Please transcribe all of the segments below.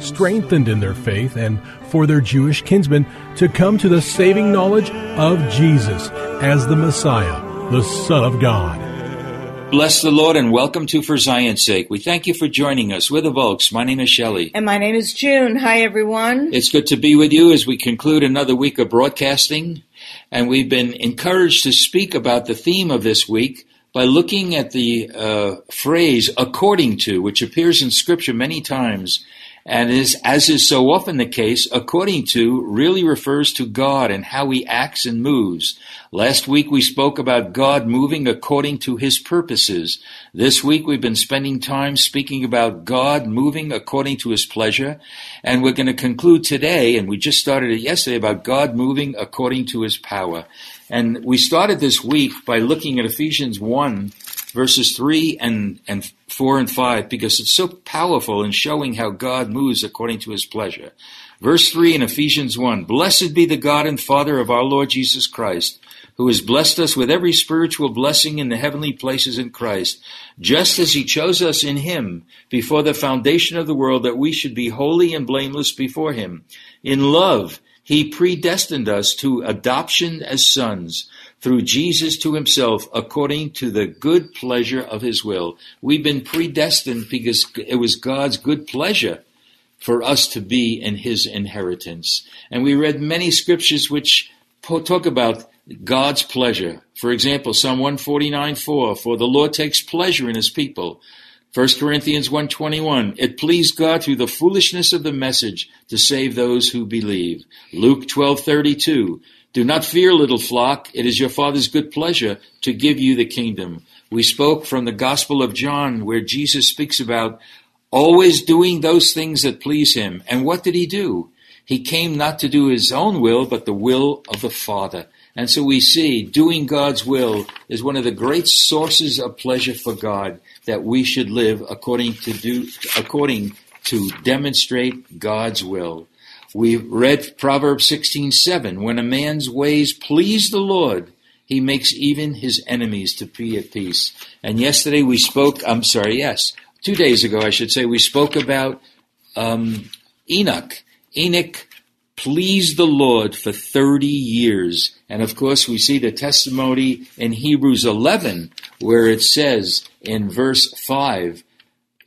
strengthened in their faith and for their Jewish kinsmen to come to the saving knowledge of Jesus as the Messiah, the Son of God. Bless the Lord and welcome to For Zion's Sake. We thank you for joining us. We're the Volks. My name is Shelly. And my name is June. Hi, everyone. It's good to be with you as we conclude another week of broadcasting. And we've been encouraged to speak about the theme of this week by looking at the uh, phrase according to, which appears in Scripture many times and is, as is so often the case, according to really refers to God and how he acts and moves. Last week we spoke about God moving according to his purposes. This week we've been spending time speaking about God moving according to his pleasure. And we're going to conclude today, and we just started it yesterday, about God moving according to his power. And we started this week by looking at Ephesians 1 verses 3 and, and 4 and 5 because it's so powerful in showing how God moves according to his pleasure. Verse 3 in Ephesians 1 Blessed be the God and Father of our Lord Jesus Christ, who has blessed us with every spiritual blessing in the heavenly places in Christ, just as he chose us in him before the foundation of the world that we should be holy and blameless before him. In love, he predestined us to adoption as sons through Jesus to himself according to the good pleasure of his will. We've been predestined because it was God's good pleasure for us to be in his inheritance. And we read many scriptures which talk about God's pleasure. For example, Psalm 149 4, for the Lord takes pleasure in his people. 1 Corinthians 1:21 It pleased God through the foolishness of the message to save those who believe. Luke 12:32 do not fear, little flock. It is your Father's good pleasure to give you the kingdom. We spoke from the Gospel of John where Jesus speaks about always doing those things that please him. And what did he do? He came not to do his own will, but the will of the Father. And so we see doing God's will is one of the great sources of pleasure for God that we should live according to do, according to demonstrate God's will. We read Proverbs 16:7, when a man's ways please the Lord, he makes even his enemies to be at peace. And yesterday we spoke, I'm sorry, yes, two days ago I should say, we spoke about um, Enoch. Enoch pleased the Lord for 30 years. And of course, we see the testimony in Hebrews 11, where it says in verse 5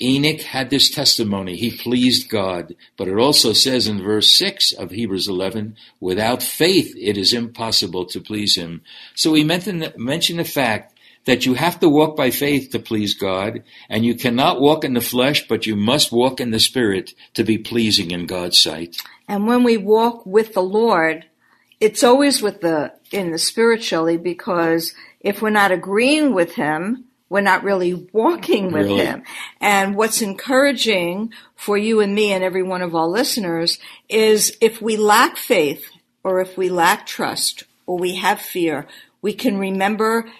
Enoch had this testimony. He pleased God. But it also says in verse 6 of Hebrews 11, without faith it is impossible to please him. So we mentioned the fact that you have to walk by faith to please God, and you cannot walk in the flesh, but you must walk in the spirit to be pleasing in God's sight. And when we walk with the Lord, it's always with the in the spiritually because if we're not agreeing with him, we're not really walking with Really? him. And what's encouraging for you and me and every one of our listeners is if we lack faith or if we lack trust or we have fear, we can remember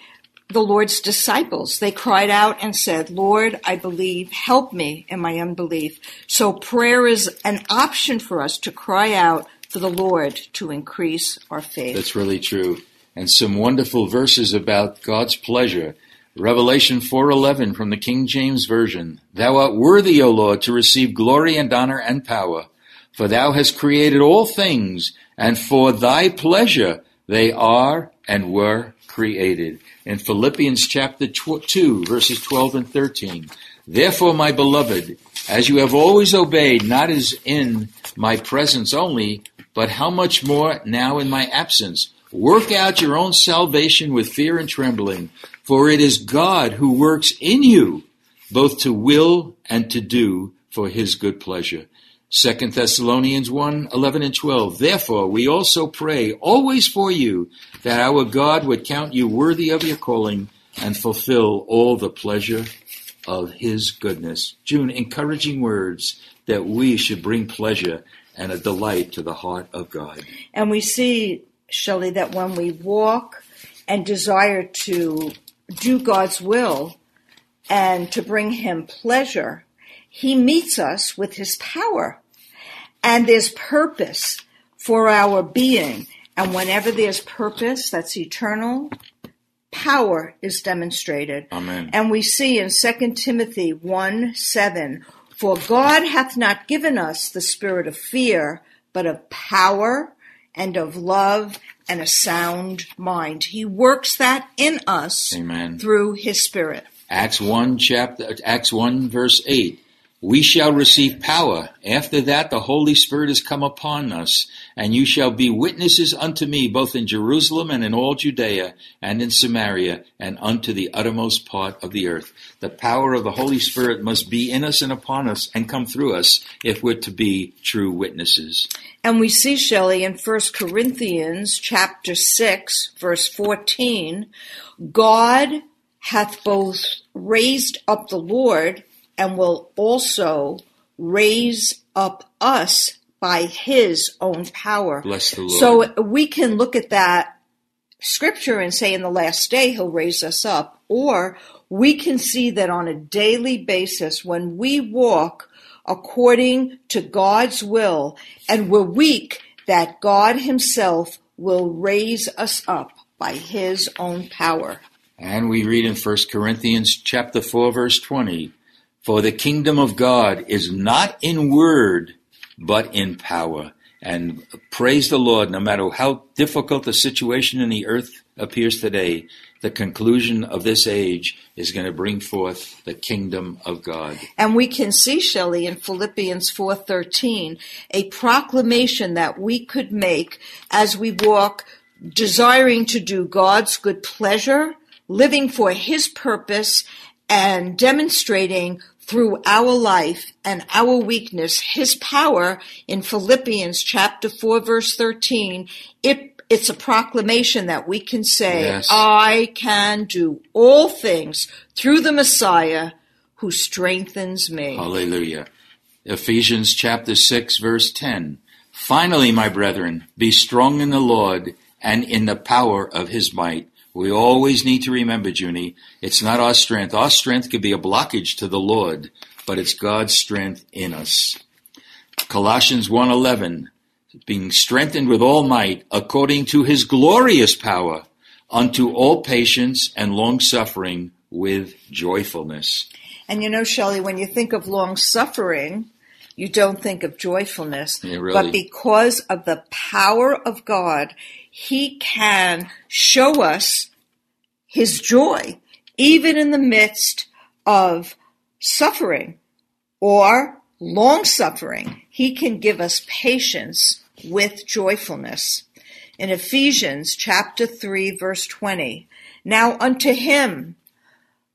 the Lord's disciples. They cried out and said, Lord, I believe, help me in my unbelief. So prayer is an option for us to cry out, for the Lord to increase our faith. That's really true. And some wonderful verses about God's pleasure. Revelation 4:11 from the King James version. Thou art worthy, O Lord, to receive glory and honor and power, for thou hast created all things, and for thy pleasure they are and were created. In Philippians chapter 2 verses 12 and 13. Therefore, my beloved, as you have always obeyed, not as in my presence only, but how much more now in my absence, work out your own salvation with fear and trembling, for it is God who works in you, both to will and to do for his good pleasure. 2 Thessalonians 1, 11 and 12. Therefore, we also pray always for you that our God would count you worthy of your calling and fulfill all the pleasure of his goodness. June, encouraging words that we should bring pleasure and a delight to the heart of God. And we see, Shelly, that when we walk and desire to do God's will and to bring him pleasure, he meets us with his power. And there's purpose for our being. And whenever there's purpose that's eternal, power is demonstrated. Amen. And we see in 2 Timothy 1 7, For God hath not given us the spirit of fear, but of power and of love and a sound mind. He works that in us Amen. through his spirit. Acts 1 chapter Acts 1 verse 8 we shall receive power. After that the holy spirit has come upon us and you shall be witnesses unto me both in Jerusalem and in all Judea and in Samaria and unto the uttermost part of the earth. The power of the holy spirit must be in us and upon us and come through us if we're to be true witnesses. And we see Shelly in 1 Corinthians chapter 6 verse 14 God hath both raised up the Lord and will also raise up us by his own power. Bless the Lord. So we can look at that scripture and say in the last day he'll raise us up, or we can see that on a daily basis when we walk according to God's will and we're weak, that God himself will raise us up by his own power. And we read in 1 Corinthians chapter 4 verse 20, for the kingdom of God is not in word, but in power. And praise the Lord, no matter how difficult the situation in the earth appears today, the conclusion of this age is going to bring forth the kingdom of God. And we can see, Shelly, in Philippians 4.13, a proclamation that we could make as we walk desiring to do God's good pleasure, living for His purpose, and demonstrating through our life and our weakness His power in Philippians chapter 4 verse 13. It, it's a proclamation that we can say, Yes. I can do all things through the Messiah who strengthens me. Hallelujah. Ephesians chapter 6 verse 10. Finally, my brethren, be strong in the Lord and in the power of his might. We always need to remember, Junie, it's not our strength. Our strength could be a blockage to the Lord, but it's God's strength in us. Colossians 1:11 being strengthened with all might according to his glorious power unto all patience and long suffering with joyfulness. And you know, Shelly, when you think of long suffering, you don't think of joyfulness. Yeah, really. But because of the power of God, He can show us His joy, even in the midst of suffering or long suffering. He can give us patience with joyfulness. In Ephesians chapter 3 verse 20, now unto him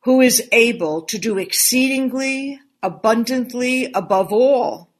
who is able to do exceedingly abundantly above all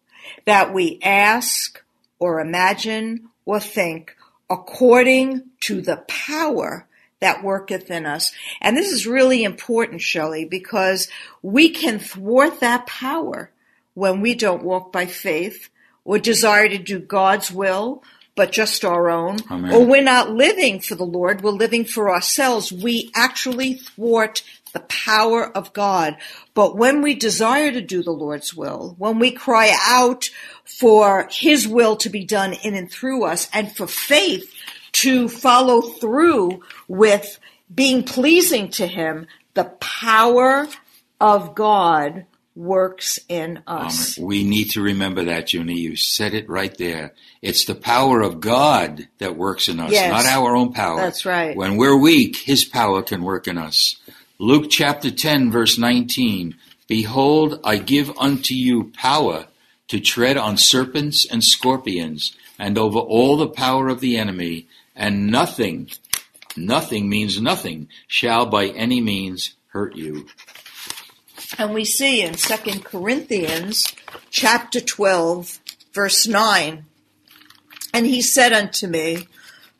that we ask or imagine or think according to the power that worketh in us. And this is really important, Shelly, because we can thwart that power when we don't walk by faith or desire to do God's will, but just our own, Amen. or we're not living for the Lord, we're living for ourselves. We actually thwart the power of God. But when we desire to do the Lord's will, when we cry out for His will to be done in and through us, and for faith to follow through with being pleasing to Him, the power of God works in us. We need to remember that, Junie. You said it right there. It's the power of God that works in us, Yes. not our own power. That's right. When we're weak, His power can work in us. Luke chapter 10, verse 19. Behold, I give unto you power to tread on serpents and scorpions and over all the power of the enemy, and nothing, nothing means nothing, shall by any means hurt you. And we see in 2 Corinthians chapter 12, verse 9, and he said unto me,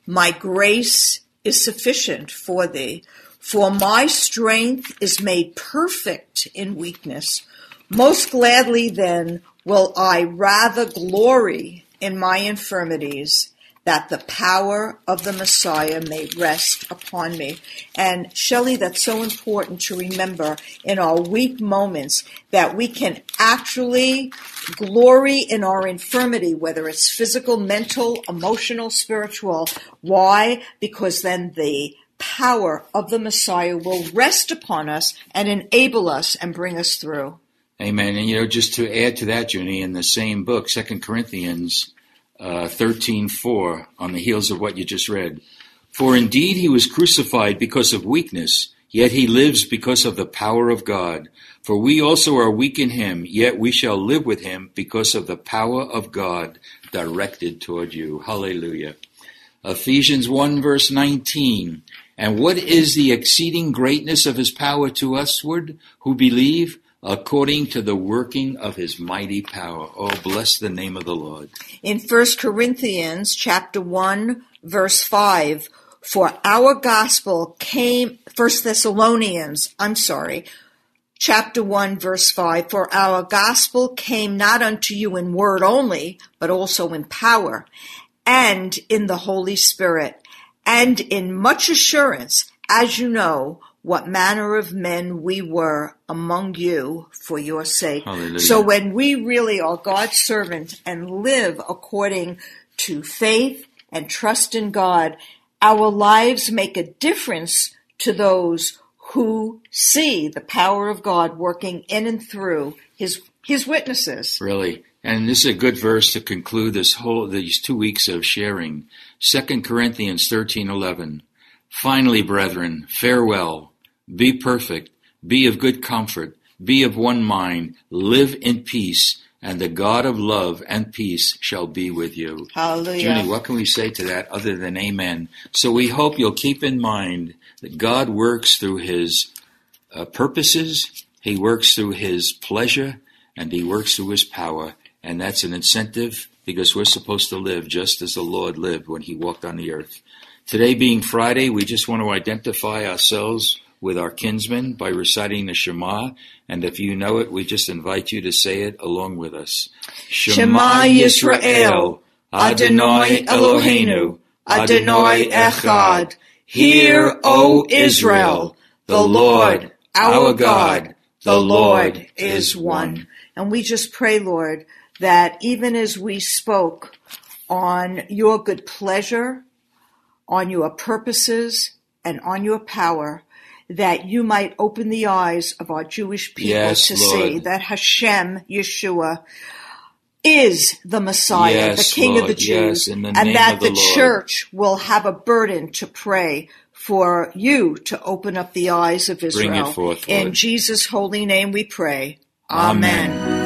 My grace is sufficient for thee, for my strength is made perfect in weakness. Most gladly then will I rather glory in my infirmities, that the power of the Messiah may rest upon me. And Shelly, that's so important to remember in our weak moments that we can actually glory in our infirmity, whether it's physical, mental, emotional, spiritual. Why? Because then the power of the Messiah will rest upon us and enable us and bring us through. Amen. And you know, just to add to that, Junie, in the same book, Second Corinthians uh, thirteen four, on the heels of what you just read. For indeed he was crucified because of weakness, yet he lives because of the power of God. For we also are weak in him, yet we shall live with him because of the power of God directed toward you. Hallelujah. Ephesians 1 verse 19. And what is the exceeding greatness of his power to usward who believe? According to the working of his mighty power. Oh, bless the name of the Lord. in 1 Corinthians chapter 1 verse 5 for our gospel came 1 Thessalonians I'm sorry chapter 1 verse 5 for our gospel came not unto you in word only but also in power and in the Holy Spirit and in much assurance as you know what manner of men we were among you for your sake. Hallelujah. So when we really are God's servant and live according to faith and trust in God, our lives make a difference to those who see the power of God working in and through his his witnesses. Really. And this is a good verse to conclude this whole these two weeks of sharing. Second Corinthians thirteen eleven. Finally, brethren, farewell. Be perfect. Be of good comfort. Be of one mind. Live in peace. And the God of love and peace shall be with you. Hallelujah. Junie, what can we say to that other than amen? So we hope you'll keep in mind that God works through his uh, purposes, he works through his pleasure, and he works through his power. And that's an incentive because we're supposed to live just as the Lord lived when he walked on the earth. Today being Friday, we just want to identify ourselves with our kinsmen by reciting the Shema. And if you know it, we just invite you to say it along with us. Shema Yisrael, Adonai Eloheinu, Adonai Echad. Hear, O Israel, the Lord, our God, the Lord is one. And we just pray, Lord, that even as we spoke on your good pleasure, on your purposes, and on your power, that you might open the eyes of our Jewish people Yes, to Lord. see that Hashem, Yeshua, is the Messiah, Yes, the King of the Jews, yes, the and that the the church will have a burden to pray for you to open up the eyes of Israel. forth, In Jesus' holy name we pray. Amen. Amen.